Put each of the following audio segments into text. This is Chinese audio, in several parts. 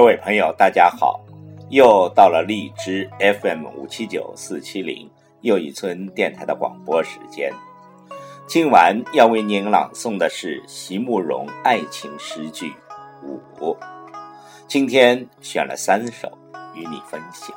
各位朋友，大家好！又到了荔枝 FM 五七九四七零又一村电台的广播时间。今晚要为您朗诵的是席慕容爱情诗句五，今天选了三首与你分享。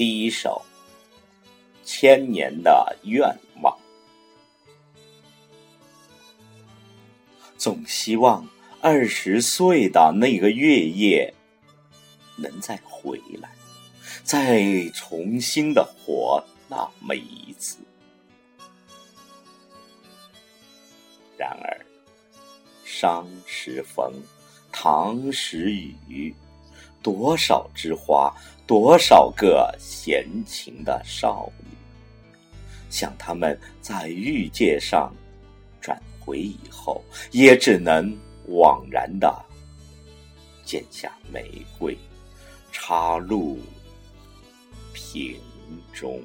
第一首《千年的愿望》，总希望二十岁的那个月夜能再回来，再重新的活那么一次。然而，伤时风，唐时雨。多少枝花，多少个闲情的少女，想他们在玉界上转回以后，也只能枉然的剪下玫瑰，插入瓶中。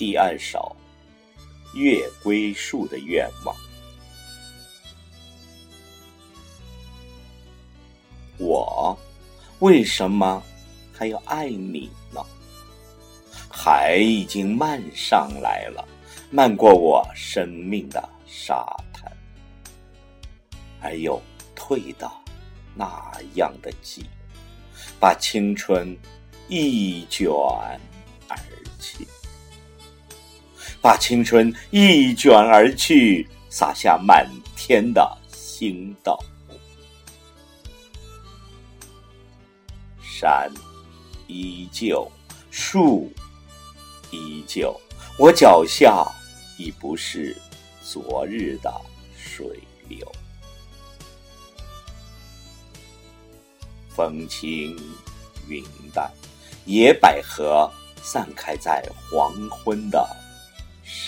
第二首《月归树的愿望》，我为什么还要爱你呢？海已经漫上来了，漫过我生命的沙滩，而又退到那样的急，把青春一卷而去。把青春一卷而去，洒下满天的星斗。山依旧，树依旧，我脚下已不是昨日的水流。风轻云淡，野百合散开在黄昏的。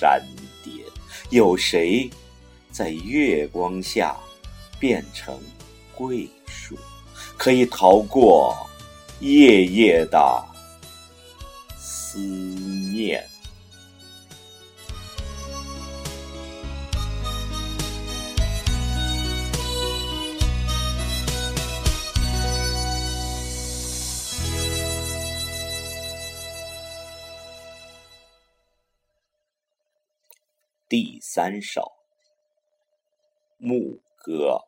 山巅，有谁在月光下变成桂树，可以逃过夜夜的思念？第三首《牧歌》，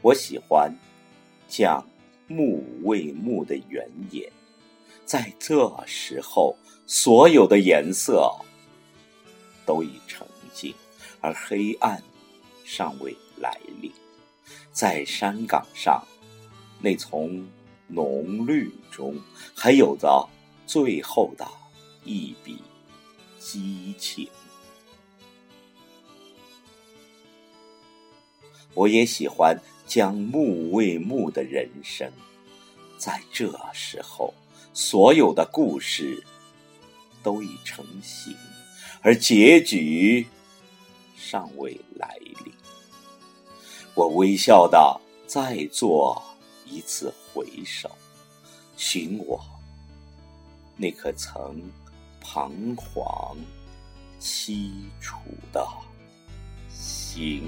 我喜欢讲木为木的原野，在这时候，所有的颜色都已沉静，而黑暗尚未来临，在山岗上。那丛浓绿中，还有着最后的一笔激情。我也喜欢将木为木的人生，在这时候，所有的故事都已成型，而结局尚未来临。我微笑的在做。一次回首，寻我那颗曾彷徨凄楚的心。